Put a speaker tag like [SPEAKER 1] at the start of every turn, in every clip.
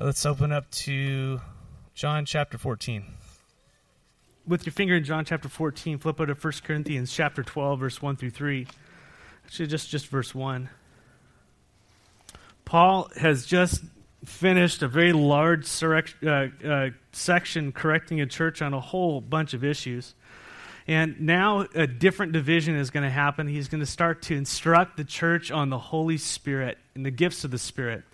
[SPEAKER 1] Let's open up to John chapter 14.
[SPEAKER 2] With your finger in John chapter 14, flip over to 1 Corinthians chapter 12, verse 1 through 3. Actually, just, just verse 1. Paul has just finished a very large uh, uh, section correcting a church on a whole bunch of issues. And now a different division is going to happen. He's going to start to instruct the church on the Holy Spirit and the gifts of the Spirit.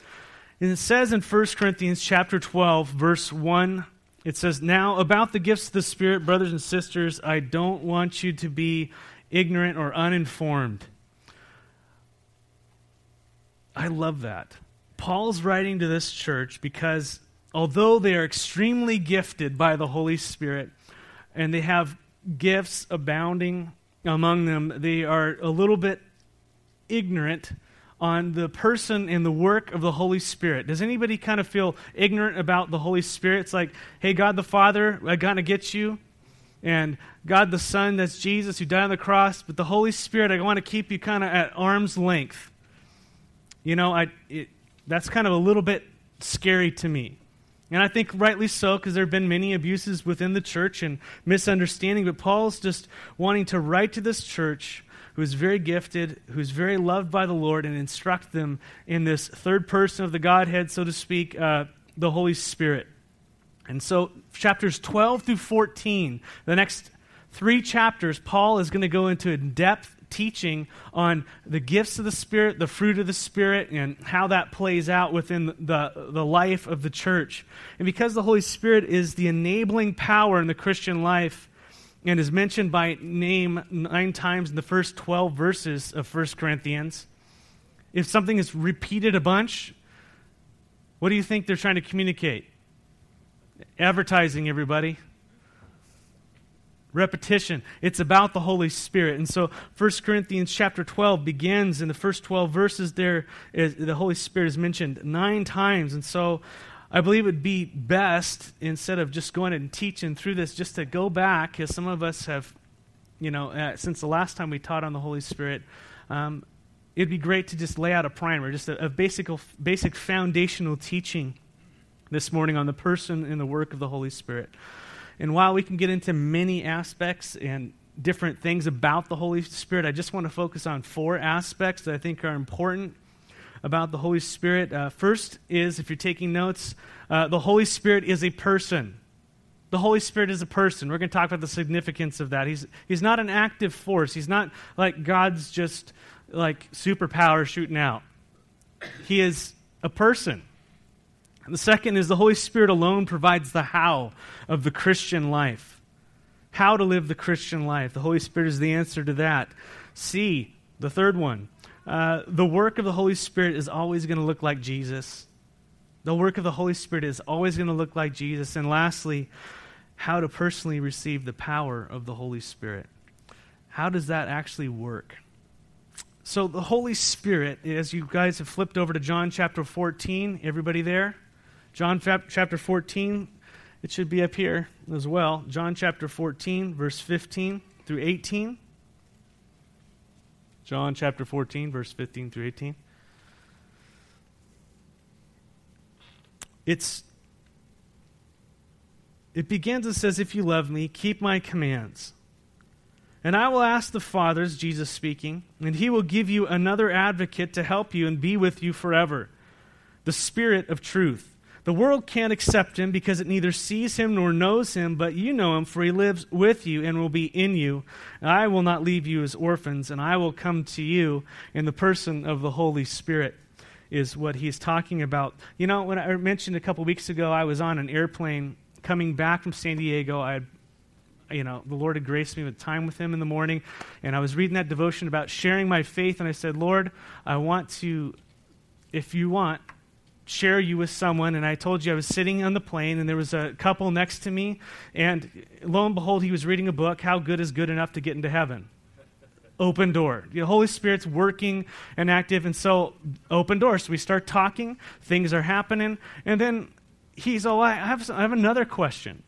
[SPEAKER 2] And it says in 1 Corinthians chapter 12, verse 1, it says, Now about the gifts of the Spirit, brothers and sisters, I don't want you to be ignorant or uninformed. I love that. Paul's writing to this church because although they are extremely gifted by the Holy Spirit and they have gifts abounding among them, they are a little bit ignorant on the person and the work of the Holy Spirit. Does anybody kind of feel ignorant about the Holy Spirit? It's like, hey, God the Father, I got to get you. And God the Son, that's Jesus who died on the cross. But the Holy Spirit, I want to keep you kind of at arm's length. You know, I, it, that's kind of a little bit scary to me. And I think rightly so, because there have been many abuses within the church and misunderstanding. But Paul's just wanting to write to this church who is very gifted, who's very loved by the Lord, and instruct them in this third person of the Godhead, so to speak, uh, the Holy Spirit. And so, chapters 12 through 14, the next three chapters, Paul is going to go into in depth teaching on the gifts of the Spirit, the fruit of the Spirit, and how that plays out within the, the life of the church. And because the Holy Spirit is the enabling power in the Christian life, and is mentioned by name nine times in the first 12 verses of 1 Corinthians. If something is repeated a bunch, what do you think they're trying to communicate? Advertising, everybody. Repetition. It's about the Holy Spirit. And so 1 Corinthians chapter 12 begins in the first 12 verses there is, the Holy Spirit is mentioned nine times. And so I believe it would be best, instead of just going and teaching through this, just to go back, because some of us have, you know, uh, since the last time we taught on the Holy Spirit, um, it'd be great to just lay out a primer, just a, a basic, basic foundational teaching this morning on the person and the work of the Holy Spirit. And while we can get into many aspects and different things about the Holy Spirit, I just want to focus on four aspects that I think are important about the Holy Spirit. Uh, first is, if you're taking notes, uh, the Holy Spirit is a person. The Holy Spirit is a person. We're going to talk about the significance of that. He's, he's not an active force. He's not like God's just like superpower shooting out. He is a person. And the second is the Holy Spirit alone provides the how of the Christian life. How to live the Christian life. The Holy Spirit is the answer to that. C, the third one, uh, the work of the Holy Spirit is always going to look like Jesus. The work of the Holy Spirit is always going to look like Jesus. And lastly, how to personally receive the power of the Holy Spirit. How does that actually work? So, the Holy Spirit, as you guys have flipped over to John chapter 14, everybody there? John chapter 14, it should be up here as well. John chapter 14, verse 15 through 18. John chapter 14, verse 15 through 18. It's it begins and says, If you love me, keep my commands. And I will ask the Fathers, Jesus speaking, and he will give you another advocate to help you and be with you forever the Spirit of truth the world can't accept him because it neither sees him nor knows him, but you know him, for he lives with you and will be in you. And I will not leave you as orphans, and I will come to you in the person of the Holy Spirit, is what he's talking about. You know, when I mentioned a couple weeks ago, I was on an airplane coming back from San Diego. I had you know, the Lord had graced me with time with Him in the morning, and I was reading that devotion about sharing my faith, and I said, Lord, I want to, if you want, share you with someone, and I told you I was sitting on the plane, and there was a couple next to me, and lo and behold, he was reading a book, How Good is Good Enough to Get into Heaven? Open door. The Holy Spirit's working and active, and so open door. So we start talking, things are happening, and then he's all, I have, I have another question.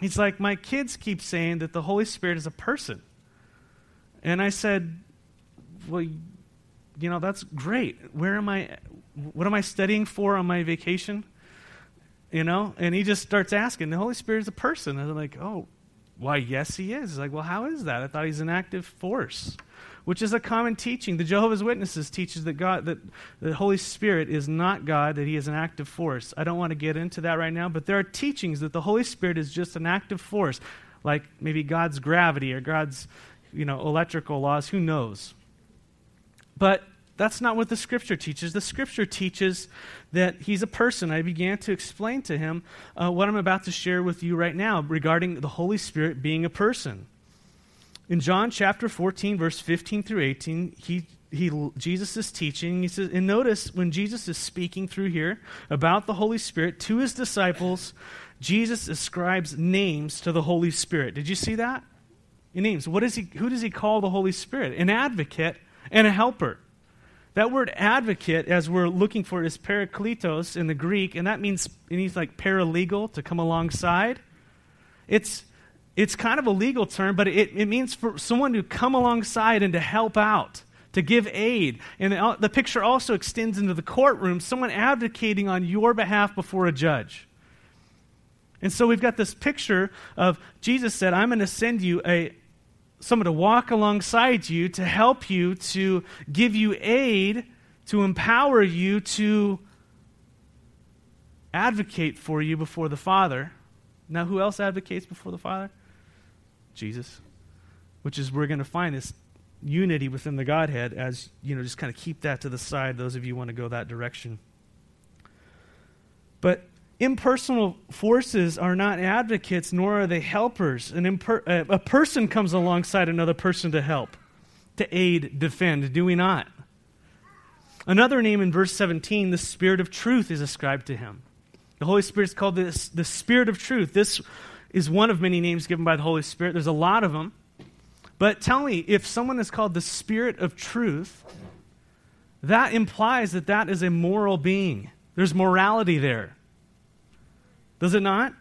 [SPEAKER 2] He's like, My kids keep saying that the Holy Spirit is a person. And I said, Well, you know, that's great. Where am I? what am I studying for on my vacation? You know? And he just starts asking, the Holy Spirit is a person. And I'm like, oh, why, yes, he is. He's like, well, how is that? I thought he's an active force, which is a common teaching. The Jehovah's Witnesses teaches that God, that the Holy Spirit is not God, that he is an active force. I don't want to get into that right now, but there are teachings that the Holy Spirit is just an active force, like maybe God's gravity or God's, you know, electrical laws. Who knows? But that's not what the scripture teaches. The scripture teaches that he's a person. I began to explain to him uh, what I'm about to share with you right now regarding the Holy Spirit being a person. In John chapter 14, verse 15 through 18, he, he, Jesus is teaching. He says, and notice when Jesus is speaking through here about the Holy Spirit to his disciples, Jesus ascribes names to the Holy Spirit. Did you see that? names. What is he, who does he call the Holy Spirit? An advocate and a helper. That word advocate, as we're looking for, is parakletos in the Greek, and that means it means like paralegal to come alongside. It's it's kind of a legal term, but it, it means for someone to come alongside and to help out, to give aid. And the, the picture also extends into the courtroom, someone advocating on your behalf before a judge. And so we've got this picture of Jesus said, I'm going to send you a, someone to walk alongside you, to help you, to give you aid, to empower you, to advocate for you before the Father. Now, who else advocates before the Father? Jesus. Which is, we're going to find this unity within the Godhead as, you know, just kind of keep that to the side, those of you want to go that direction. But Impersonal forces are not advocates, nor are they helpers. An imper- uh, a person comes alongside another person to help, to aid, defend, do we not? Another name in verse 17, the Spirit of truth, is ascribed to him. The Holy Spirit is called this, the Spirit of truth. This is one of many names given by the Holy Spirit. There's a lot of them. But tell me, if someone is called the Spirit of truth, that implies that that is a moral being. There's morality there. Does it not?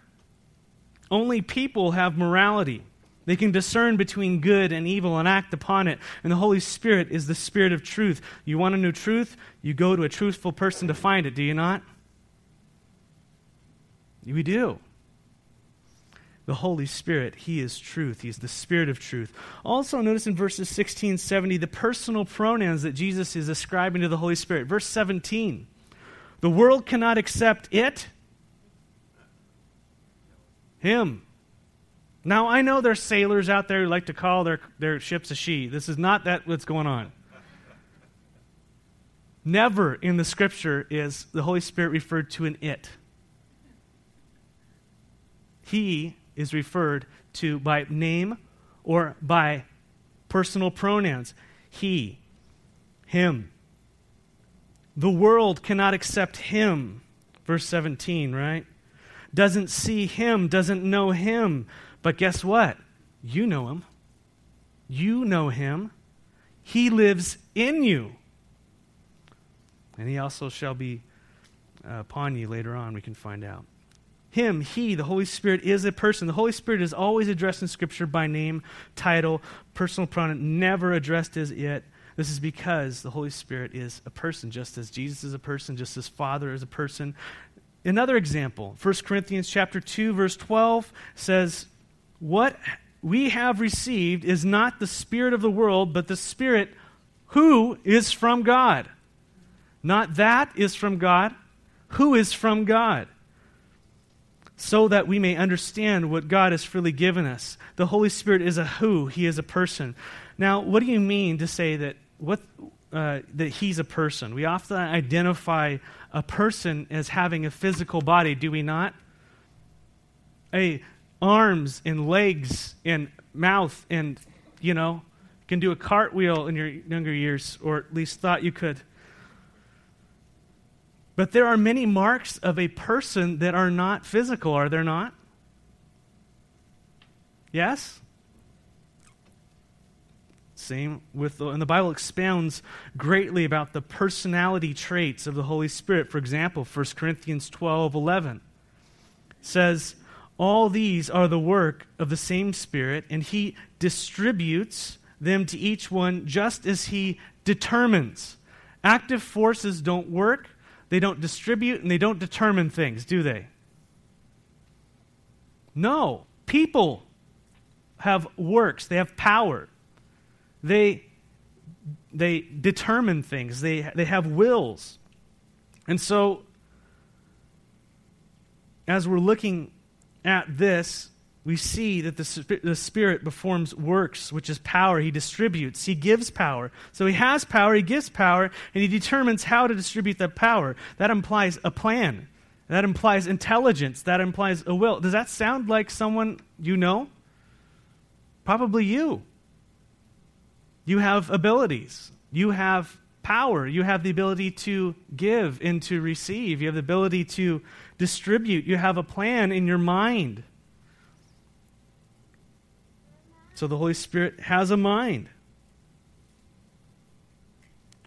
[SPEAKER 2] Only people have morality. They can discern between good and evil and act upon it. And the Holy Spirit is the Spirit of truth. You want to know truth? You go to a truthful person to find it, do you not? We do. The Holy Spirit, He is truth. He is the Spirit of truth. Also, notice in verses 16 70 the personal pronouns that Jesus is ascribing to the Holy Spirit. Verse 17 The world cannot accept it him. Now, I know there's sailors out there who like to call their, their ships a she. This is not that what's going on. Never in the scripture is the Holy Spirit referred to an it. He is referred to by name or by personal pronouns. He, him. The world cannot accept him. Verse 17, right? Doesn't see him, doesn't know him. But guess what? You know him. You know him. He lives in you. And he also shall be uh, upon you later on, we can find out. Him, he, the Holy Spirit is a person. The Holy Spirit is always addressed in Scripture by name, title, personal pronoun, never addressed as it. This is because the Holy Spirit is a person, just as Jesus is a person, just as Father is a person. Another example, 1 Corinthians chapter 2 verse 12 says, "What we have received is not the spirit of the world, but the spirit who is from God." Not that is from God, who is from God. So that we may understand what God has freely given us. The Holy Spirit is a who, he is a person. Now, what do you mean to say that what uh, that he's a person. We often identify a person as having a physical body, do we not? A arms and legs and mouth and you know can do a cartwheel in your younger years or at least thought you could but there are many marks of a person that are not physical are there not yes same with the, and the Bible expounds greatly about the personality traits of the Holy Spirit. For example, 1 Corinthians 12 11 says, All these are the work of the same Spirit, and He distributes them to each one just as He determines. Active forces don't work, they don't distribute, and they don't determine things, do they? No. People have works, they have power. They they determine things. They they have wills. And so as we're looking at this, we see that the, the Spirit performs works, which is power. He distributes, He gives power. So He has power, He gives power, and He determines how to distribute that power. That implies a plan, that implies intelligence, that implies a will. Does that sound like someone you know? Probably you. You have abilities, you have power, you have the ability to give and to receive, you have the ability to distribute, you have a plan in your mind. So the Holy Spirit has a mind.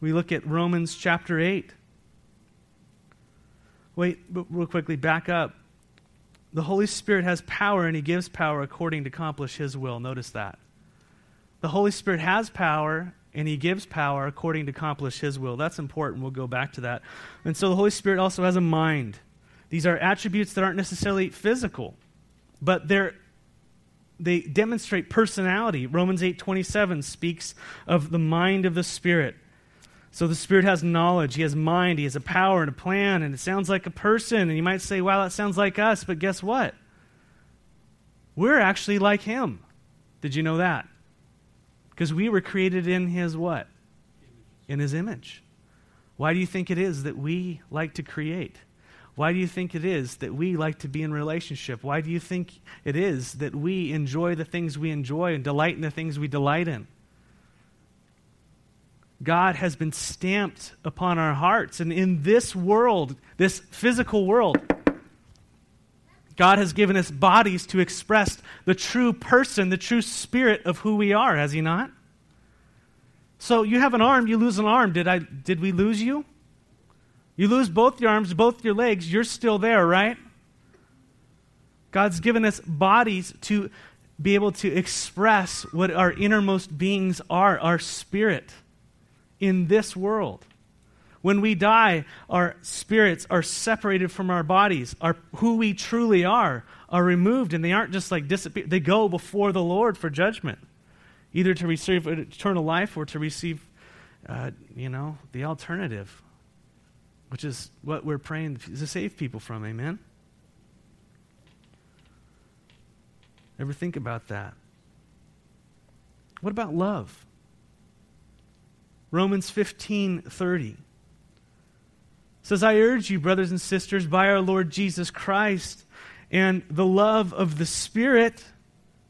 [SPEAKER 2] We look at Romans chapter 8. Wait, real quickly, back up. The Holy Spirit has power and He gives power according to accomplish His will. Notice that. The Holy Spirit has power and He gives power according to accomplish His will. That's important. We'll go back to that. And so the Holy Spirit also has a mind. These are attributes that aren't necessarily physical, but they're they demonstrate personality. Romans 8:27 speaks of the mind of the Spirit. So the Spirit has knowledge, he has mind, he has a power and a plan, and it sounds like a person. And you might say, wow, that sounds like us, but guess what? We're actually like him. Did you know that? Because we were created in his what? In his image. Why do you think it is that we like to create? Why do you think it is that we like to be in relationship? Why do you think it is that we enjoy the things we enjoy and delight in the things we delight in? God has been stamped upon our hearts. And in this world, this physical world, God has given us bodies to express the true person, the true spirit of who we are, has He not? So you have an arm, you lose an arm. Did, I, did we lose you? You lose both your arms, both your legs, you're still there, right? God's given us bodies to be able to express what our innermost beings are, our spirit, in this world. When we die, our spirits are separated from our bodies. Our, who we truly are are removed, and they aren't just like disappear. They go before the Lord for judgment, either to receive eternal life or to receive, uh, you know, the alternative, which is what we're praying to save people from. Amen? Ever think about that? What about love? Romans 15 30 says, I urge you, brothers and sisters, by our Lord Jesus Christ and the love of the Spirit,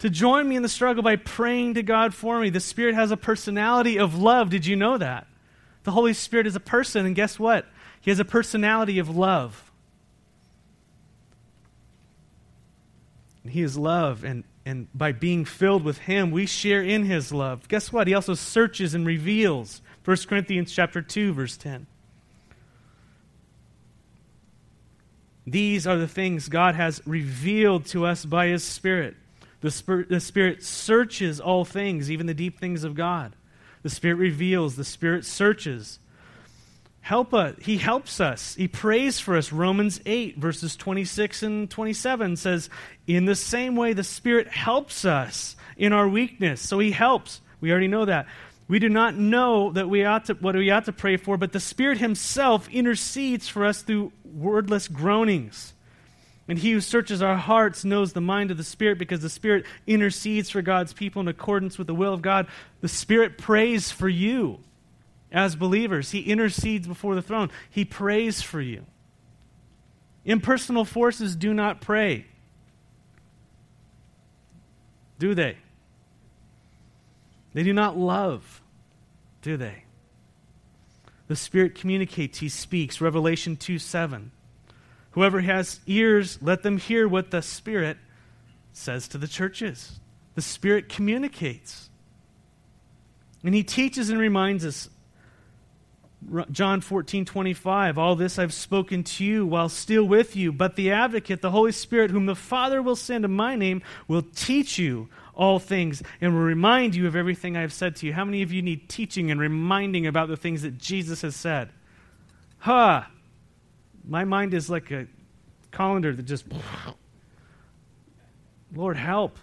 [SPEAKER 2] to join me in the struggle by praying to God for me. The Spirit has a personality of love. Did you know that? The Holy Spirit is a person, and guess what? He has a personality of love. He is love, and, and by being filled with Him, we share in His love. Guess what? He also searches and reveals. 1 Corinthians chapter 2, verse 10. These are the things God has revealed to us by His Spirit. The Spirit, the Spirit searches all things, even the deep things of God. The Spirit reveals, the Spirit searches help us. He helps us. He prays for us. Romans 8, verses 26 and 27 says, In the same way, the Spirit helps us in our weakness. So he helps. We already know that. We do not know that we ought to, what we ought to pray for, but the Spirit Himself intercedes for us through wordless groanings. And he who searches our hearts knows the mind of the Spirit because the Spirit intercedes for God's people in accordance with the will of God. The Spirit prays for you as believers. He intercedes before the throne, He prays for you. Impersonal forces do not pray, do they? They do not love, do they? The Spirit communicates, He speaks. Revelation 2 7. Whoever has ears, let them hear what the Spirit says to the churches. The Spirit communicates. And He teaches and reminds us John 14, 25, all this I've spoken to you while still with you, but the advocate, the Holy Spirit, whom the Father will send in my name, will teach you all things and will remind you of everything I have said to you. How many of you need teaching and reminding about the things that Jesus has said? Huh. My mind is like a colander that just. Lord, help.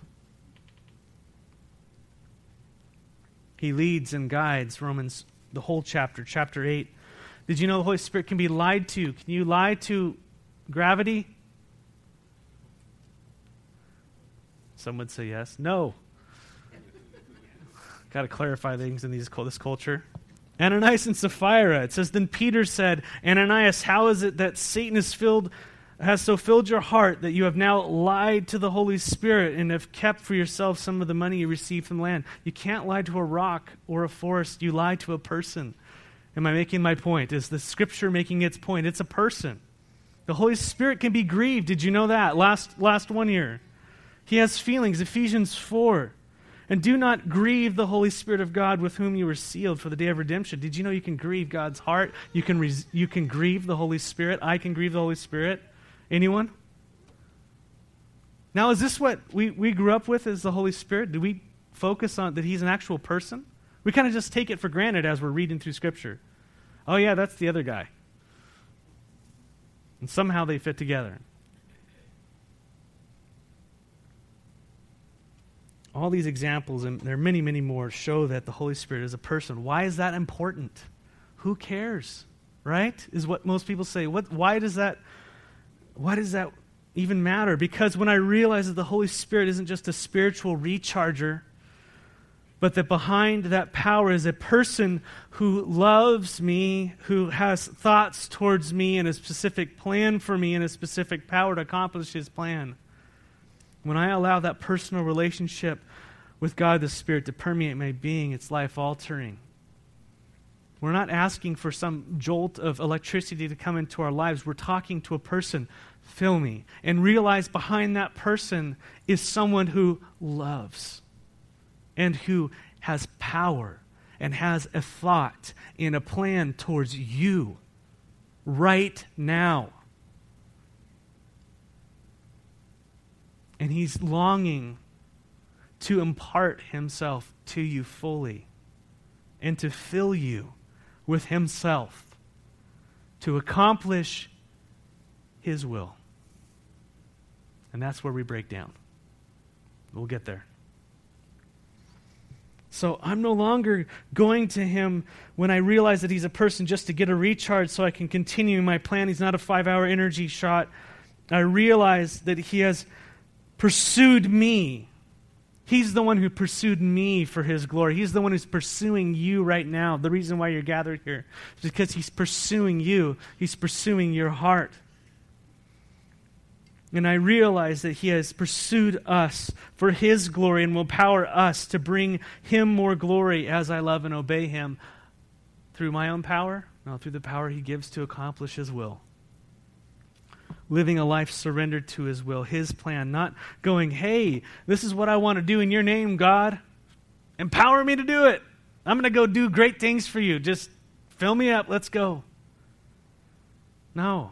[SPEAKER 2] He leads and guides Romans, the whole chapter, chapter 8. Did you know the Holy Spirit can be lied to? Can you lie to gravity? Some would say yes. No. Got to clarify things in these, this culture. Ananias and Sapphira. It says, Then Peter said, Ananias, how is it that Satan is filled, has so filled your heart that you have now lied to the Holy Spirit and have kept for yourself some of the money you received from land? You can't lie to a rock or a forest, you lie to a person. Am I making my point? Is the scripture making its point? It's a person. The Holy Spirit can be grieved. Did you know that? Last, last one year. He has feelings. Ephesians 4. And do not grieve the Holy Spirit of God with whom you were sealed for the day of redemption. Did you know you can grieve God's heart? You can, res- you can grieve the Holy Spirit. I can grieve the Holy Spirit. Anyone? Now, is this what we, we grew up with as the Holy Spirit? Do we focus on that He's an actual person? We kind of just take it for granted as we're reading through Scripture. Oh, yeah, that's the other guy. And somehow they fit together. All these examples, and there are many, many more, show that the Holy Spirit is a person. Why is that important? Who cares? Right? Is what most people say. What, why does that why does that even matter? Because when I realize that the Holy Spirit isn't just a spiritual recharger, but that behind that power is a person who loves me, who has thoughts towards me, and a specific plan for me, and a specific power to accomplish his plan. When I allow that personal relationship with God the Spirit to permeate my being, it's life altering. We're not asking for some jolt of electricity to come into our lives. We're talking to a person, fill me, and realize behind that person is someone who loves and who has power and has a thought and a plan towards you right now. And he's longing to impart himself to you fully and to fill you with himself to accomplish his will. And that's where we break down. We'll get there. So I'm no longer going to him when I realize that he's a person just to get a recharge so I can continue my plan. He's not a five hour energy shot. I realize that he has pursued me. He's the one who pursued me for his glory. He's the one who's pursuing you right now. The reason why you're gathered here is because he's pursuing you, he's pursuing your heart. And I realize that he has pursued us for his glory and will power us to bring him more glory as I love and obey him through my own power, no, through the power he gives to accomplish his will living a life surrendered to His will, His plan, not going, hey, this is what I want to do in your name, God. Empower me to do it. I'm going to go do great things for you. Just fill me up. Let's go. No.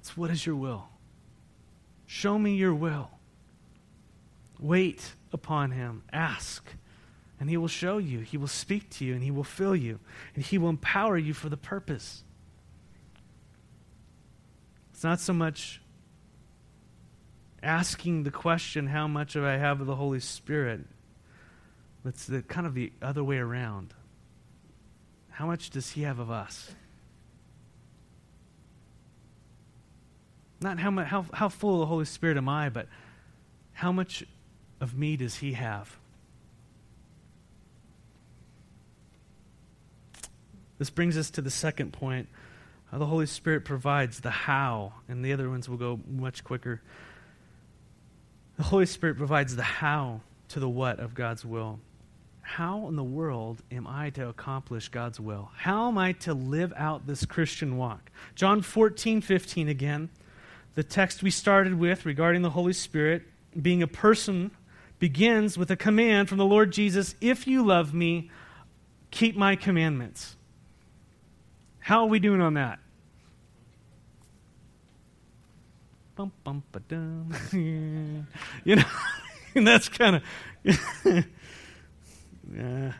[SPEAKER 2] It's what is your will? Show me your will. Wait upon Him. Ask. And He will show you. He will speak to you and He will fill you. And He will empower you for the purpose. It's not so much asking the question, how much do I have of the Holy Spirit? It's the, kind of the other way around. How much does He have of us? Not how, much, how, how full of the Holy Spirit am I, but how much of me does He have? This brings us to the second point the Holy Spirit provides the how, and the other ones will go much quicker. The Holy Spirit provides the how to the what of God's will. How in the world am I to accomplish God's will? How am I to live out this Christian walk? John 14, 15 again. The text we started with regarding the Holy Spirit being a person begins with a command from the Lord Jesus If you love me, keep my commandments. How are we doing on that? Bum, bum, ba-dum. you know, and that's kind of. yeah.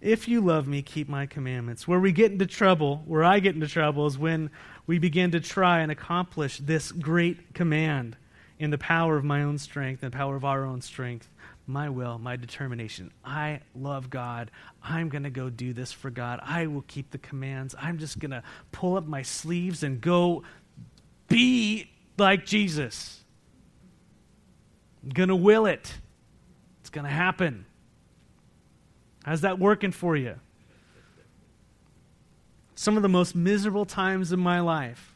[SPEAKER 2] If you love me, keep my commandments. Where we get into trouble, where I get into trouble, is when we begin to try and accomplish this great command. in the power of my own strength and the power of our own strength, my will, my determination. I love God. I'm going to go do this for God. I will keep the commands. I'm just going to pull up my sleeves and go be like Jesus. I'm going to will it. It's going to happen. How's that working for you? Some of the most miserable times in my life,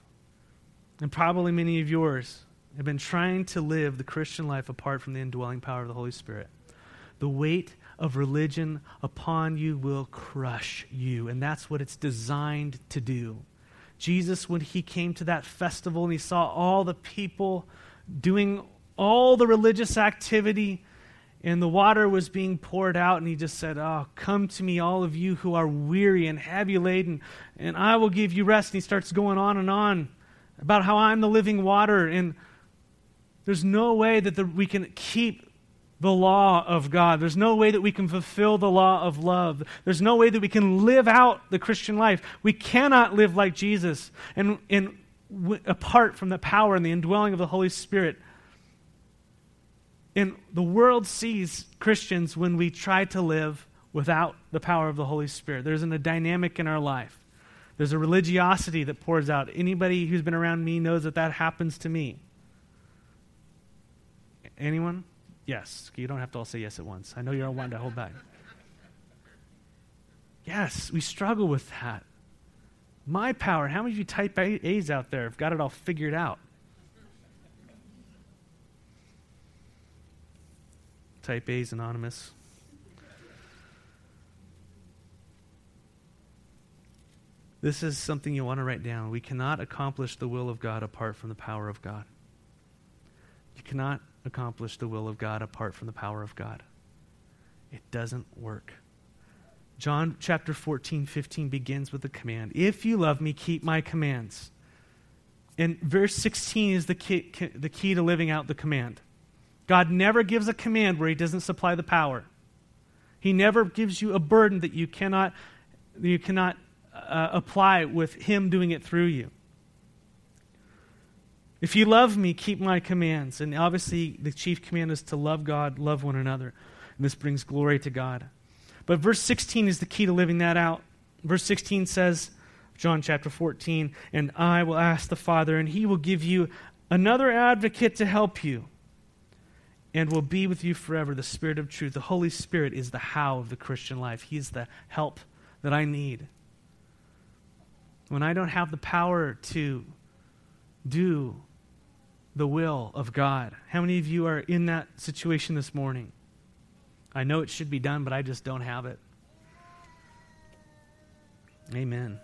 [SPEAKER 2] and probably many of yours, have been trying to live the Christian life apart from the indwelling power of the Holy Spirit. The weight of religion upon you will crush you, and that's what it's designed to do. Jesus, when he came to that festival and he saw all the people doing all the religious activity, and the water was being poured out, and he just said, Oh, come to me, all of you who are weary and heavy laden, and I will give you rest. And he starts going on and on about how I'm the living water. And there's no way that the, we can keep the law of God. There's no way that we can fulfill the law of love. There's no way that we can live out the Christian life. We cannot live like Jesus and, and w- apart from the power and the indwelling of the Holy Spirit. And the world sees Christians when we try to live without the power of the Holy Spirit. There's an, a dynamic in our life. There's a religiosity that pours out. Anybody who's been around me knows that that happens to me. Anyone? Yes. You don't have to all say yes at once. I know you're all wanting to hold back. Yes, we struggle with that. My power. How many of you type A's out there have got it all figured out? Type A's anonymous. This is something you want to write down. We cannot accomplish the will of God apart from the power of God. You cannot accomplish the will of God apart from the power of God. It doesn't work. John chapter 14, 15 begins with a command If you love me, keep my commands. And verse 16 is the key, the key to living out the command. God never gives a command where he doesn't supply the power. He never gives you a burden that you cannot, you cannot uh, apply with him doing it through you. If you love me, keep my commands. And obviously, the chief command is to love God, love one another. And this brings glory to God. But verse 16 is the key to living that out. Verse 16 says, John chapter 14, and I will ask the Father, and he will give you another advocate to help you and will be with you forever, the Spirit of truth. The Holy Spirit is the how of the Christian life. He is the help that I need. When I don't have the power to do the will of God. How many of you are in that situation this morning? I know it should be done, but I just don't have it. Amen.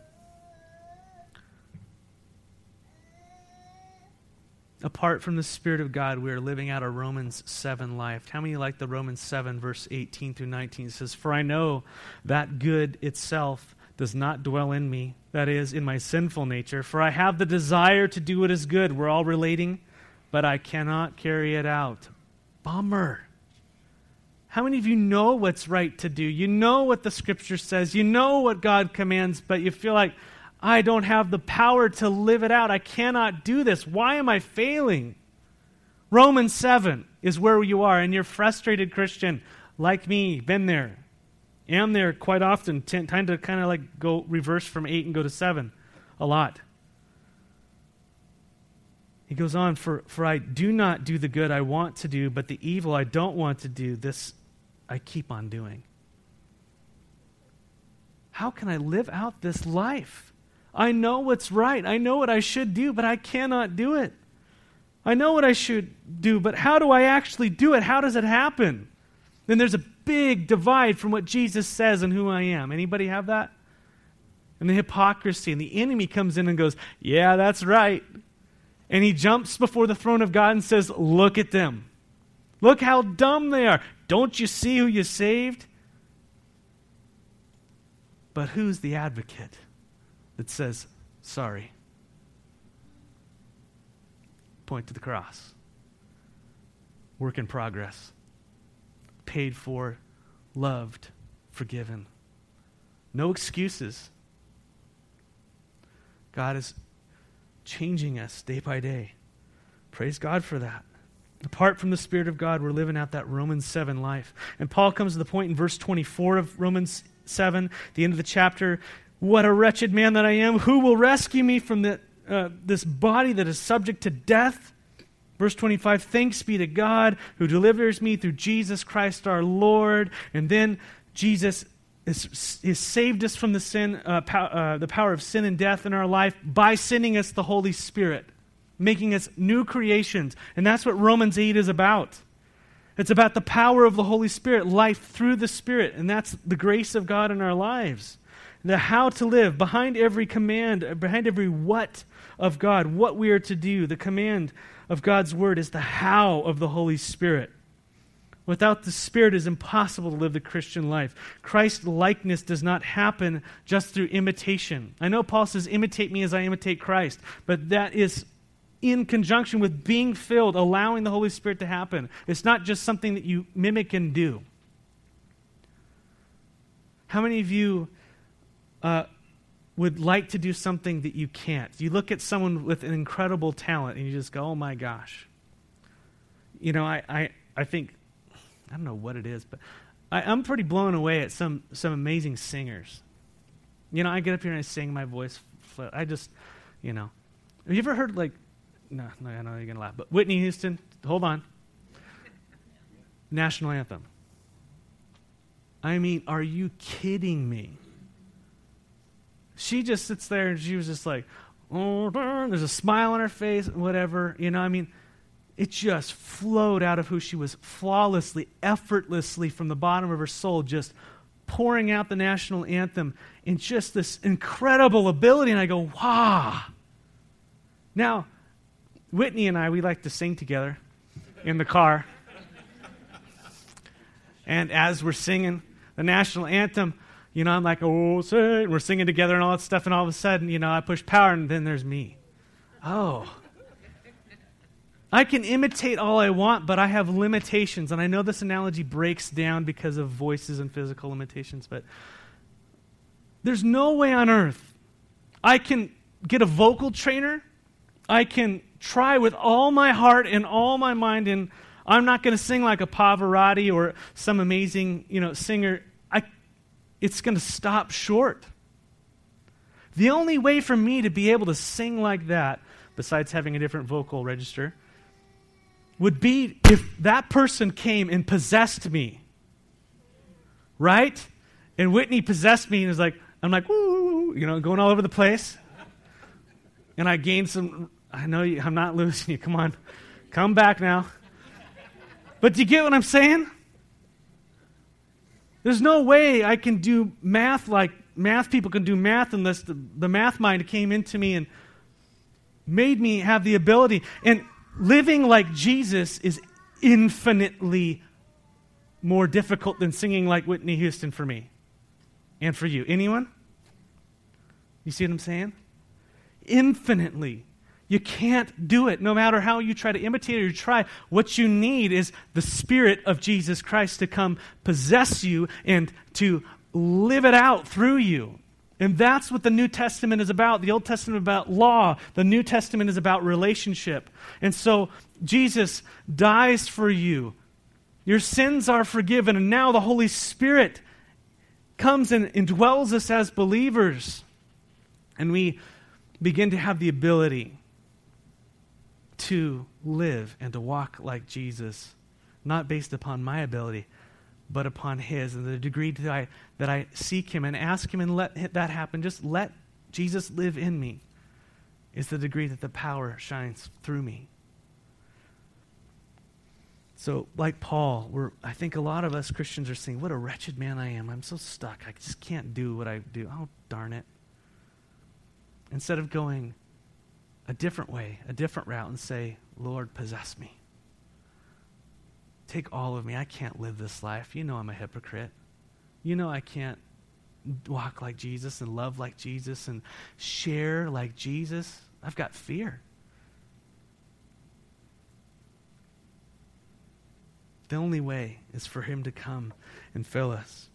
[SPEAKER 2] Apart from the Spirit of God, we are living out a Romans 7 life. How many like the Romans 7, verse 18 through 19? It says, For I know that good itself does not dwell in me, that is, in my sinful nature. For I have the desire to do what is good. We're all relating but I cannot carry it out. Bummer. How many of you know what's right to do? You know what the scripture says. You know what God commands, but you feel like, I don't have the power to live it out. I cannot do this. Why am I failing? Romans 7 is where you are, and you're frustrated Christian, like me, been there. Am there quite often, t- time to kind of like go reverse from 8 and go to 7 a lot. He goes on, for, for I do not do the good I want to do, but the evil I don't want to do, this I keep on doing. How can I live out this life? I know what's right. I know what I should do, but I cannot do it. I know what I should do, but how do I actually do it? How does it happen? Then there's a big divide from what Jesus says and who I am. Anybody have that? And the hypocrisy, and the enemy comes in and goes, Yeah, that's right and he jumps before the throne of God and says, Look at them. Look how dumb they are. Don't you see who you saved? But who's the advocate that says, Sorry? Point to the cross. Work in progress. Paid for, loved, forgiven. No excuses. God is changing us day by day. Praise God for that. Apart from the Spirit of God, we're living out that Romans 7 life. And Paul comes to the point in verse 24 of Romans 7, the end of the chapter. What a wretched man that I am. Who will rescue me from the, uh, this body that is subject to death? Verse 25 Thanks be to God who delivers me through Jesus Christ our Lord. And then Jesus has, saved us from the, sin, uh, pow, uh, the power of sin and death in our life by sending us the Holy Spirit making us new creations. And that's what Romans 8 is about. It's about the power of the Holy Spirit, life through the Spirit. And that's the grace of God in our lives. The how to live, behind every command, behind every what of God, what we are to do. The command of God's word is the how of the Holy Spirit. Without the Spirit, it is impossible to live the Christian life. Christ likeness does not happen just through imitation. I know Paul says, imitate me as I imitate Christ, but that is in conjunction with being filled, allowing the Holy Spirit to happen. It's not just something that you mimic and do. How many of you uh, would like to do something that you can't? You look at someone with an incredible talent and you just go, oh my gosh. You know, I, I, I think, I don't know what it is, but I, I'm pretty blown away at some, some amazing singers. You know, I get up here and I sing, my voice, I just, you know. Have you ever heard like no, no, I know you're to laugh. But Whitney Houston, hold on. National anthem. I mean, are you kidding me? She just sits there and she was just like, oh, there's a smile on her face, whatever. You know, I mean, it just flowed out of who she was flawlessly, effortlessly from the bottom of her soul, just pouring out the national anthem in just this incredible ability. And I go, wow. Now, Whitney and I, we like to sing together in the car. And as we're singing the national anthem, you know, I'm like, oh, say, we're singing together and all that stuff, and all of a sudden, you know, I push power, and then there's me. Oh. I can imitate all I want, but I have limitations. And I know this analogy breaks down because of voices and physical limitations, but there's no way on earth I can get a vocal trainer. I can try with all my heart and all my mind, and I'm not going to sing like a Pavarotti or some amazing, you know, singer. I, it's going to stop short. The only way for me to be able to sing like that, besides having a different vocal register, would be if that person came and possessed me. Right? And Whitney possessed me and was like, I'm like, woo, you know, going all over the place. And I gained some I know you, I'm not losing you. Come on. Come back now. But do you get what I'm saying? There's no way I can do math like math people can do math unless the, the math mind came into me and made me have the ability. And living like Jesus is infinitely more difficult than singing like Whitney Houston for me and for you. Anyone? You see what I'm saying? Infinitely you can't do it no matter how you try to imitate or you try. What you need is the Spirit of Jesus Christ to come possess you and to live it out through you. And that's what the New Testament is about. The Old Testament is about law. The New Testament is about relationship. And so Jesus dies for you. Your sins are forgiven. And now the Holy Spirit comes and indwells us as believers. And we begin to have the ability to live and to walk like Jesus, not based upon my ability, but upon His. And the degree that I, that I seek Him and ask Him and let that happen, just let Jesus live in me, is the degree that the power shines through me. So, like Paul, we're, I think a lot of us Christians are saying, What a wretched man I am. I'm so stuck. I just can't do what I do. Oh, darn it. Instead of going, a different way, a different route, and say, Lord, possess me. Take all of me. I can't live this life. You know I'm a hypocrite. You know I can't walk like Jesus and love like Jesus and share like Jesus. I've got fear. The only way is for Him to come and fill us.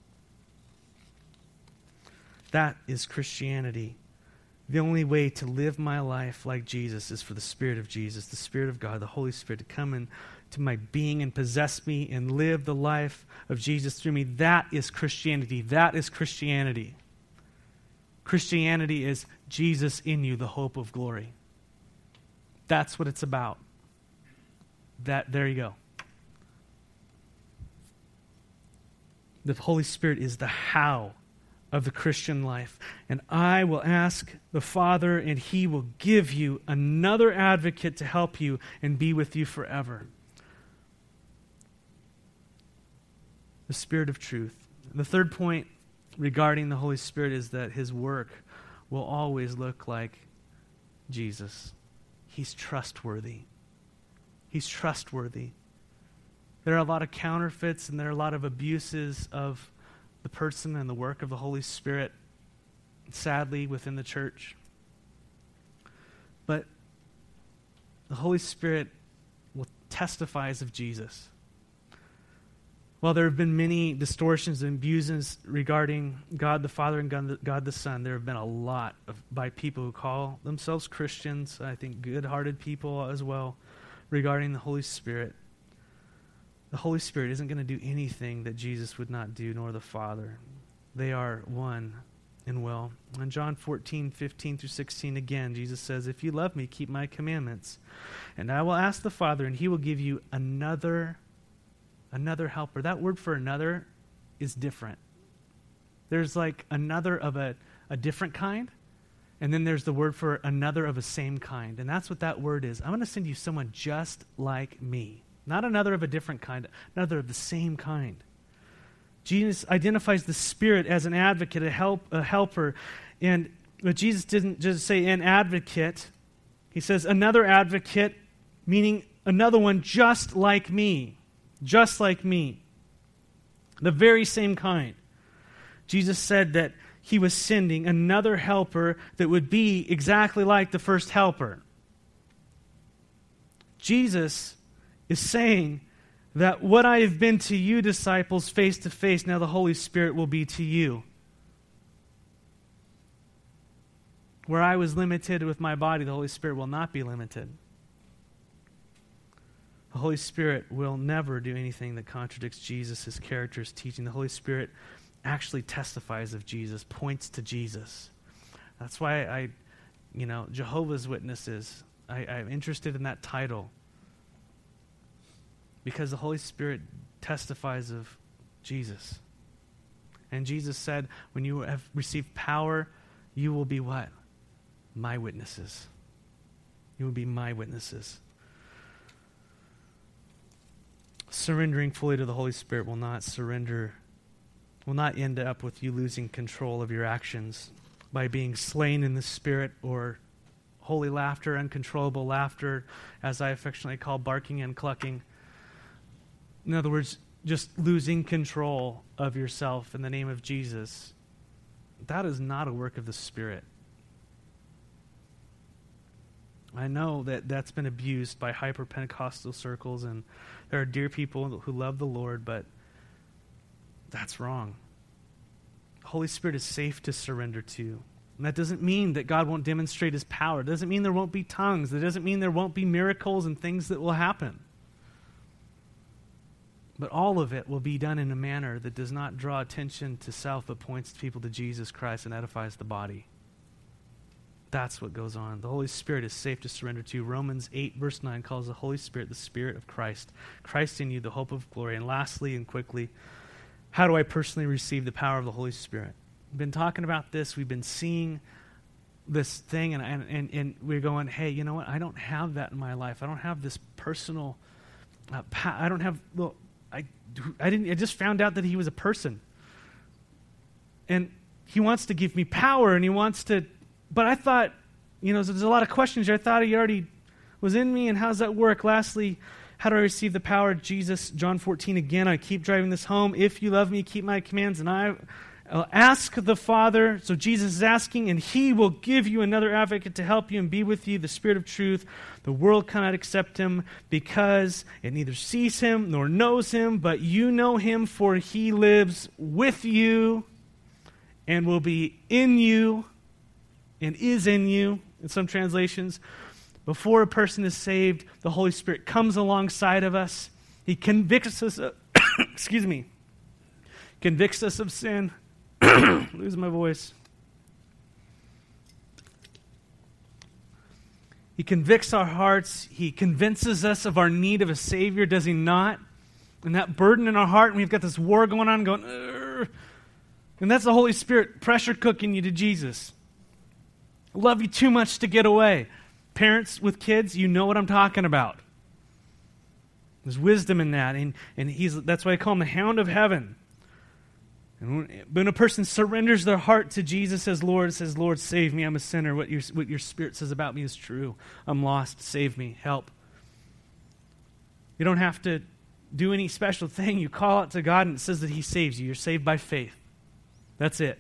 [SPEAKER 2] That is Christianity The only way to live my life like Jesus is for the Spirit of Jesus, the Spirit of God, the Holy Spirit to come into my being and possess me and live the life of Jesus through me. That is Christianity. That is Christianity. Christianity is Jesus in you, the hope of glory. That's what it's about. That there you go. The Holy Spirit is the how of the Christian life. And I will ask the Father, and He will give you another advocate to help you and be with you forever. The Spirit of truth. The third point regarding the Holy Spirit is that His work will always look like Jesus. He's trustworthy. He's trustworthy. There are a lot of counterfeits and there are a lot of abuses of the person and the work of the Holy Spirit, sadly, within the church. But the Holy Spirit will testifies of Jesus. While there have been many distortions and abuses regarding God the Father and God the, Son, there have been a lot of, by people who call themselves Christians, I think good hearted people as well, regarding the Holy Spirit. The Holy Spirit isn't going to do anything that Jesus would not do, nor the Father. They are one and will. In John 14, 15 through 16, again, Jesus says, If you love me, keep my commandments. And I will ask the Father, and he will give you another, another helper. That word for another is different. There's like another of a, a different kind, and then there's the word for another of a same kind. And that's what that word is. I'm going to send you someone just like me. Not another of a different kind, another of the same kind. Jesus identifies the Spirit as an advocate, a, help, a helper. And but Jesus didn't just say an advocate, he says another advocate, meaning another one just like me. Just like me. The very same kind. Jesus said that he was sending another helper that would be exactly like the first helper. Jesus is saying that what I have been to you, disciples, face to face, now the Holy Spirit will be to you. Where I was limited with my body, the Holy Spirit will not be limited. The Holy Spirit will never do anything that contradicts Jesus, his character, teaching. The Holy Spirit actually testifies of Jesus, points to Jesus. That's why I, you know, Jehovah's Witnesses, I, I'm interested in that title because the Holy Spirit testifies of Jesus. And Jesus said, when you have received power, you will be what? My witnesses. You will be my witnesses. Surrendering fully to the Holy Spirit will not surrender, will not end up with you losing control of your actions by being slain in the Spirit or holy laughter, uncontrollable laughter, as I affectionately call barking and clucking. In other words, just losing control of yourself in the name of Jesus. That is not a work of the Spirit. I know that that's been abused by hyper Pentecostal circles, and there are dear people who love the Lord, but that's wrong. The Holy Spirit is safe to surrender to. And that doesn't mean that God won't demonstrate his power. It doesn't mean there won't be tongues. It doesn't mean there won't be miracles and things that will happen. But all of it will be done in a manner that does not draw attention to self, but points people to Jesus Christ and edifies the body. That's what goes on. The Holy Spirit is safe to surrender to. Romans 8, verse 9 calls the Holy Spirit the Spirit of Christ. Christ in you, the hope of glory. And lastly and quickly, how do I personally receive the power of the Holy Spirit? We've been talking about this. We've been seeing this thing, and, and, and we're going, hey, you know what? I don't have that in my life. I don't have this personal, uh, pa- I don't have, well, I, I didn't. I just found out that he was a person, and he wants to give me power, and he wants to. But I thought, you know, there's a lot of questions. Here. I thought he already was in me, and how does that work? Lastly, how do I receive the power of Jesus? John 14 again. I keep driving this home. If you love me, keep my commands, and I will ask the Father. So Jesus is asking, and He will give you another advocate to help you and be with you, the Spirit of truth. The world cannot accept Him because it neither sees Him nor knows Him, but you know Him, for He lives with you and will be in you. And is in you, in some translations. Before a person is saved, the Holy Spirit comes alongside of us. He convicts us of, excuse me, convicts us of sin. Lose my voice. He convicts our hearts. He convinces us of our need of a Savior, does he not? And that burden in our heart, and we've got this war going on, going, Urgh. and that's the Holy Spirit pressure cooking you to Jesus. Love you too much to get away. Parents with kids, you know what I'm talking about. There's wisdom in that, and, and he's, that's why I call him the hound of heaven. And when, when, a person surrenders their heart to Jesus as Lord, says, Lord, save me, I'm a sinner. What your, what your Spirit says about me is true. I'm lost. Save me. Help. You don't have to do any special thing. You call out to God, and it says that He saves you. You're saved by faith. That's it.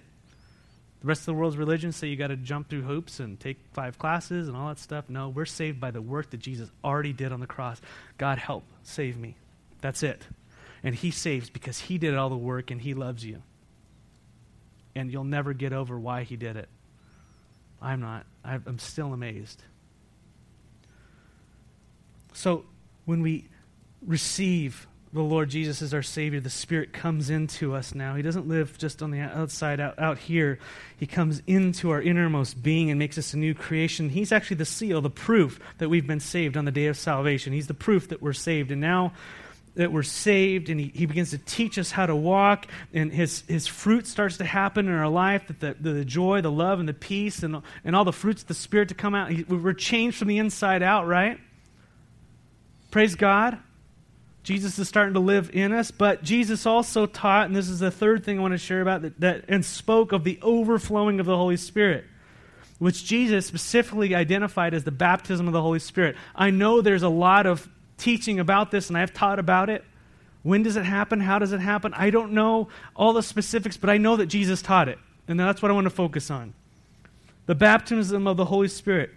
[SPEAKER 2] The rest of the world's religions say you got to jump through hoops and take five classes and all that stuff. No, we're saved by the work that Jesus already did on the cross. God, help. Save me. That's it. And He saves because He did all the work and He loves you. And you'll never get over why He did it. I'm not. I'm still amazed. So when we receive the Lord Jesus is our Savior, the Spirit comes into us now. He doesn't live just on the outside, out, out here. He comes into our innermost being and makes us a new creation. He's actually the seal, the proof that we've been saved on the day of salvation. He's the proof that we're saved. And now that we're saved and he, he begins to teach us how to walk and his, his fruit starts to happen in our life that the, the, the joy the love and the peace and, and all the fruits of the spirit to come out he, we're changed from the inside out right praise god jesus is starting to live in us but jesus also taught and this is the third thing i want to share about that, that and spoke of the overflowing of the holy spirit which jesus specifically identified as the baptism of the holy spirit i know there's a lot of teaching about this and I've taught about it. When does it happen? How does it happen? I don't know all the specifics, but I know that Jesus taught it. And that's what I want to focus on. The baptism of the Holy Spirit,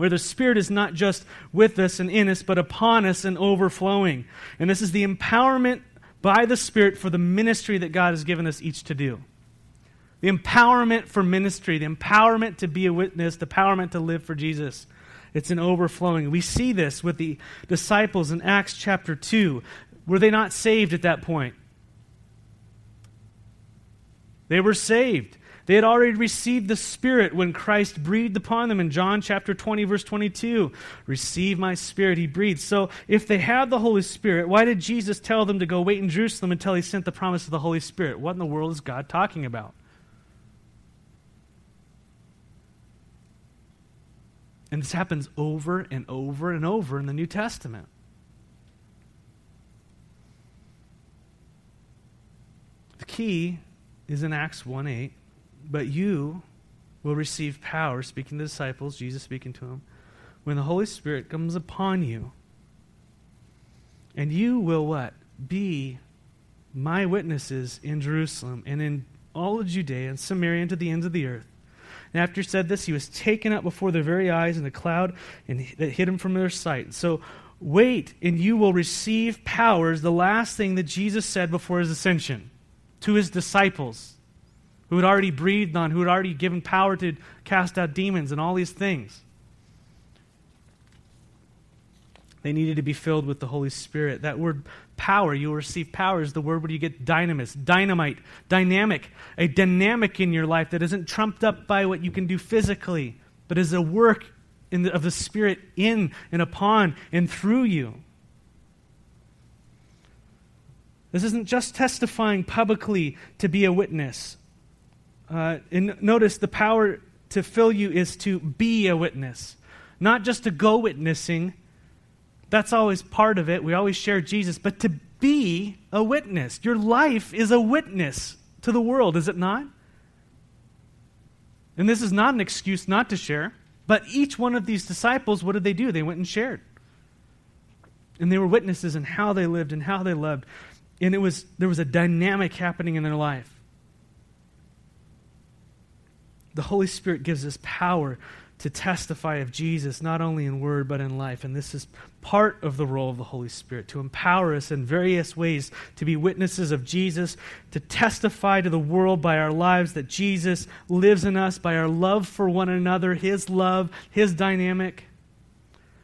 [SPEAKER 2] where the Spirit is not just with us and in us, but upon us and overflowing. And this is the empowerment by the Spirit for the ministry that God has given us each to do. The empowerment for ministry, the empowerment to be a witness, the empowerment to live for Jesus. It's an overflowing. We see this with the disciples in Acts chapter 2. Were they not saved at that point? They were saved. They had already received the Spirit when Christ breathed upon them in John chapter 20, verse 22. Receive my Spirit, he breathed. So, if they had the Holy Spirit, why did Jesus tell them to go wait in Jerusalem until he sent the promise of the Holy Spirit? What in the world is God talking about? And this happens over and over and over in the New Testament. The key is in Acts 1 8. But you will receive power, speaking to the disciples, Jesus speaking to them, when the Holy Spirit comes upon you. And you will what? Be my witnesses in Jerusalem and in all of Judea and Samaria and to the ends of the earth. And after he said this, he was taken up before their very eyes in a cloud and that hid him from their sight. So wait, and you will receive powers. The last thing that Jesus said before his ascension to his disciples, who had already breathed on, who had already given power to cast out demons and all these things. They needed to be filled with the Holy Spirit. That word power, you will receive power, is the word where you get dynamis, dynamite, dynamic, a dynamic in your life that isn't trumped up by what you can do physically, but is a work the, of the Spirit in and upon and through you. This isn't just testifying publicly to be a witness. Uh, and notice the power to fill you is to be a witness, not just to go witnessing that's always part of it. We always share Jesus. But to be a witness, your life is a witness to the world, is it not? And this is not an excuse not to share. But each one of these disciples, what did they do? They went and shared. And they were witnesses in how they lived and how they loved. And it was there was a dynamic happening in their life. The Holy Spirit gives us power to testify of Jesus, not only in word, but in life. And this is part of the role of the Holy Spirit to empower us in various ways to be witnesses of Jesus, to testify to the world by our lives that Jesus lives in us, by our love for one another, His love, His dynamic.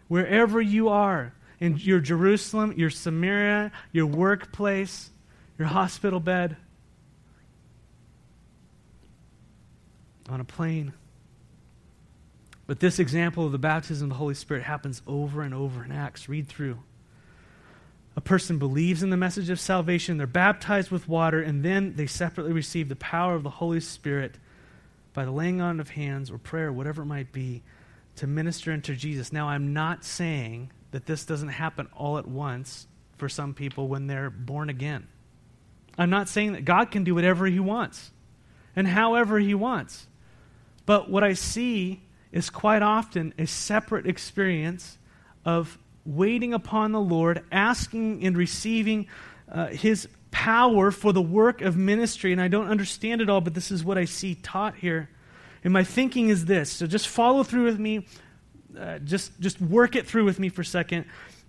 [SPEAKER 2] Wherever you are, in your Jerusalem, your Samaria, your workplace, your hospital bed, on a plane. But this example of the baptism of the Holy Spirit happens over and over in Acts. Read through. A person believes in the message of salvation, they're baptized with water, and then they separately receive the power of the Holy Spirit by the laying on of hands or prayer, whatever it might be, to minister unto Jesus. Now, I'm not saying that this doesn't happen all at once for some people when they're born again. I'm not saying that God can do whatever He wants and however He wants. But what I see is quite often a separate experience of waiting upon the Lord, asking and receiving uh, His power for the work of ministry. And I don't understand it all, but this is what I see taught here. And my thinking is this so just follow through with me. Uh, just, just work it through with me for a second.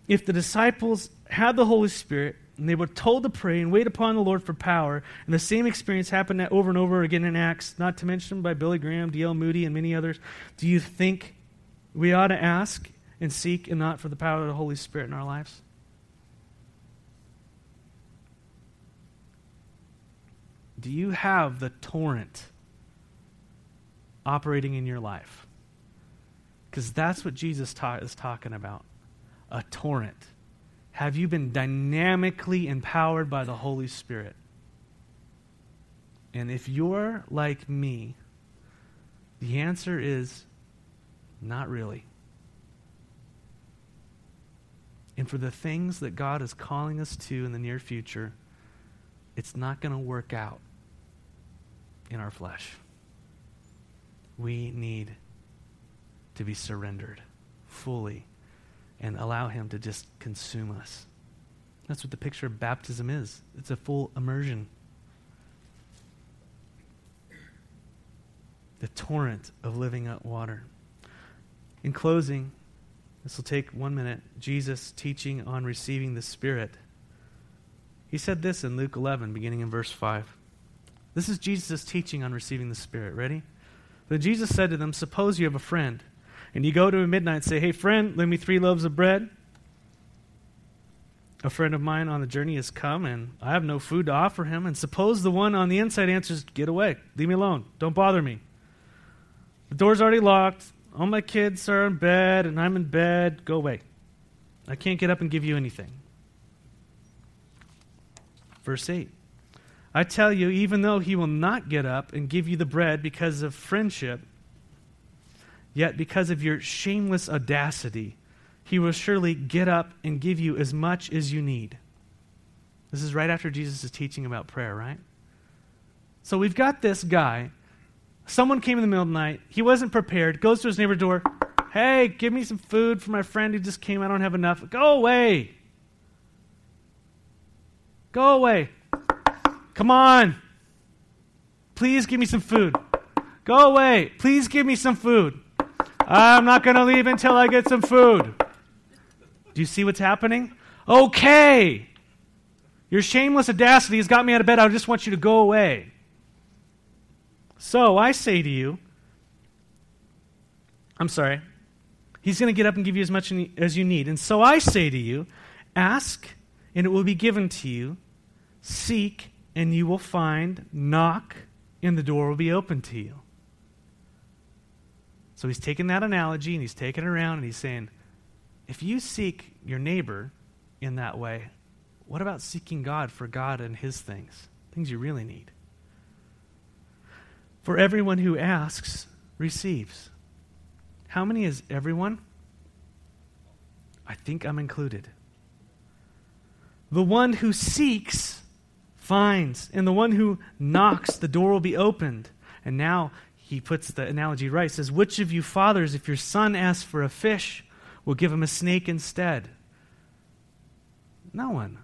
[SPEAKER 2] If the disciples had the Holy Spirit, and they were told to pray and wait upon the Lord for power. And the same experience happened over and over again in Acts, not to mention by Billy Graham, D.L. Moody, and many others. Do you think we ought to ask and seek and not for the power of the Holy Spirit in our lives? Do you have the torrent operating in your life? Because that's what Jesus ta- is talking about a torrent have you been dynamically empowered by the Holy Spirit? And if you're like me, the answer is not really. And for the things that God is calling us to in the near future, it's not going to work out in our flesh. We need to be surrendered fully and allow Him to just consume us. That's what the picture of baptism is it's a full immersion. The torrent of living up water. In closing, this will take one minute. Jesus teaching on receiving the Spirit. He said this in Luke 11, beginning in verse 5. This is Jesus' teaching on receiving the Spirit. Ready? Then Jesus said to them, Suppose you have a friend and you go to a midnight and say, Hey, friend, lend me three loaves of bread. A friend of mine on the journey has come, and I have no food to offer him. And suppose the one on the inside answers, Get away. Leave me alone. Don't bother me. The door's already locked. All my kids are in bed, and I'm in bed. Go away. I can't get up and give you anything. Verse 8 I tell you, even though he will not get up and give you the bread because of friendship, Yet, because of your shameless audacity, he will surely get up and give you as much as you need. This is right after Jesus is teaching about prayer, right? So we've got this guy. Someone came in the middle of the night. He wasn't prepared. Goes to his neighbor's door. Hey, give me some food for my friend who just came. I don't have enough. Go away. Go away. Come on. Please give me some food. Go away. Please give me some food. I'm not going to leave until I get some food. Do you see what's happening? Okay. Your shameless audacity has got me out of bed. I just want you to go away. So I say to you, I'm sorry, he's going to get up and give you as much as you need. And so I say to you, ask and it will be given to you, seek and you will find, knock and the door will be open to you. So he's taking that analogy and he's taking it around and he's saying, if you seek your neighbor in that way, what about seeking God for God and his things? Things you really need. For everyone who asks receives. How many is everyone? I think I'm included. The one who seeks finds, and the one who knocks, the door will be opened. And now he puts the analogy right. He says, Which of you fathers, if your son asks for a fish, will give him a snake instead? No one,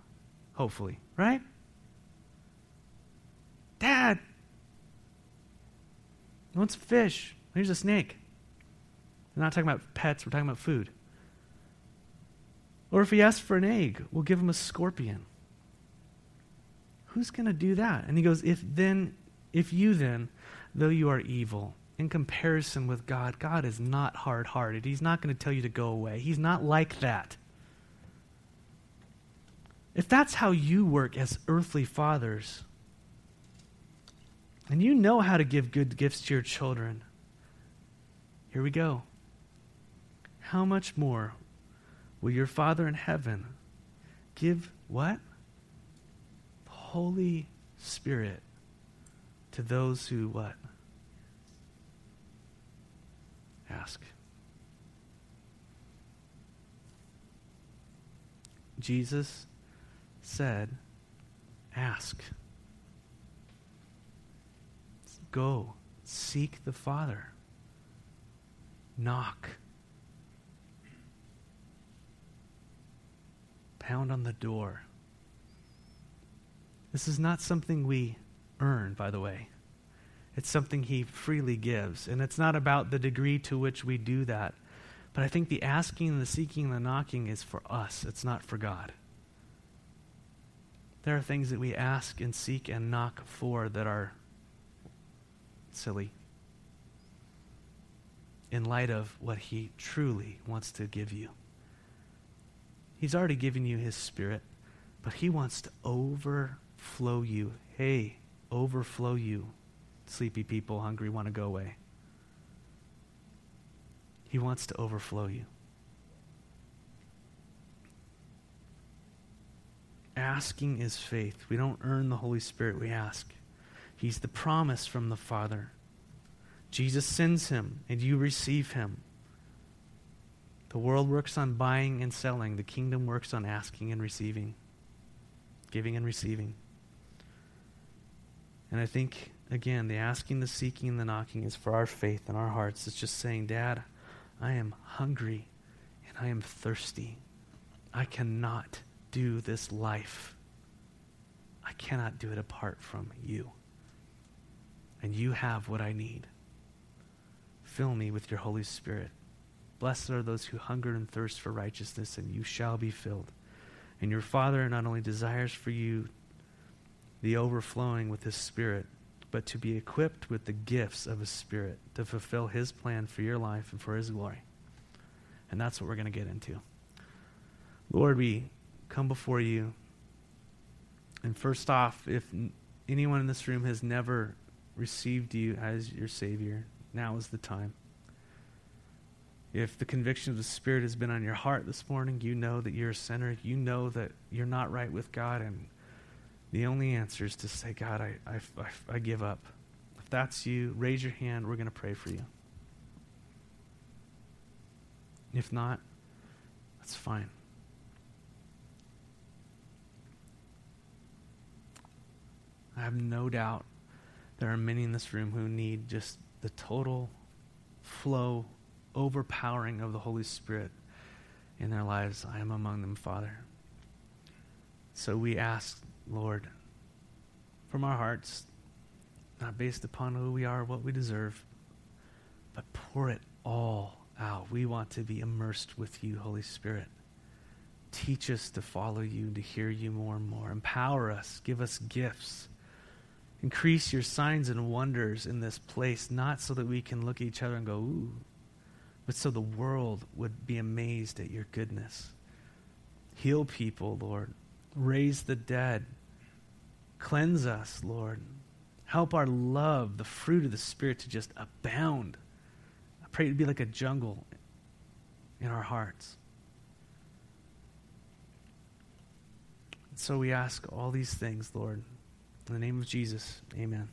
[SPEAKER 2] hopefully, right? Dad, he wants a fish. Here's a snake. We're not talking about pets, we're talking about food. Or if he asks for an egg, we'll give him a scorpion. Who's going to do that? And he goes, If then, if you then, though you are evil, in comparison with God, God is not hard hearted. He's not going to tell you to go away. He's not like that. If that's how you work as earthly fathers, and you know how to give good gifts to your children, here we go. How much more will your Father in heaven give what? The Holy Spirit to those who what? Ask. Jesus said, Ask. Go, seek the Father, knock, pound on the door. This is not something we earn, by the way. It's something He freely gives. And it's not about the degree to which we do that. But I think the asking, the seeking, the knocking is for us, it's not for God. There are things that we ask and seek and knock for that are silly in light of what He truly wants to give you. He's already given you His Spirit, but He wants to overflow you. Hey, overflow you. Sleepy people, hungry, want to go away. He wants to overflow you. Asking is faith. We don't earn the Holy Spirit, we ask. He's the promise from the Father. Jesus sends him, and you receive him. The world works on buying and selling, the kingdom works on asking and receiving, giving and receiving. And I think, again, the asking, the seeking, and the knocking is for our faith and our hearts. It's just saying, Dad, I am hungry and I am thirsty. I cannot do this life. I cannot do it apart from you. And you have what I need. Fill me with your Holy Spirit. Blessed are those who hunger and thirst for righteousness, and you shall be filled. And your Father not only desires for you the overflowing with His Spirit, but to be equipped with the gifts of His Spirit to fulfill His plan for your life and for His glory. And that's what we're going to get into. Lord, we come before you. And first off, if anyone in this room has never received you as your Savior, now is the time. If the conviction of the Spirit has been on your heart this morning, you know that you're a sinner. You know that you're not right with God. And the only answer is to say, God, I, I, I, I give up. If that's you, raise your hand. We're going to pray for you. If not, that's fine. I have no doubt there are many in this room who need just the total flow, overpowering of the Holy Spirit in their lives. I am among them, Father. So we ask, Lord, from our hearts, not based upon who we are what we deserve, but pour it all out. We want to be immersed with you, Holy Spirit. Teach us to follow you, to hear you more and more. Empower us, give us gifts Increase your signs and wonders in this place, not so that we can look at each other and go, ooh, but so the world would be amazed at your goodness. Heal people, Lord. Raise the dead. Cleanse us, Lord. Help our love, the fruit of the Spirit, to just abound. I pray it to be like a jungle in our hearts. And so we ask all these things, Lord. In the name of Jesus, amen.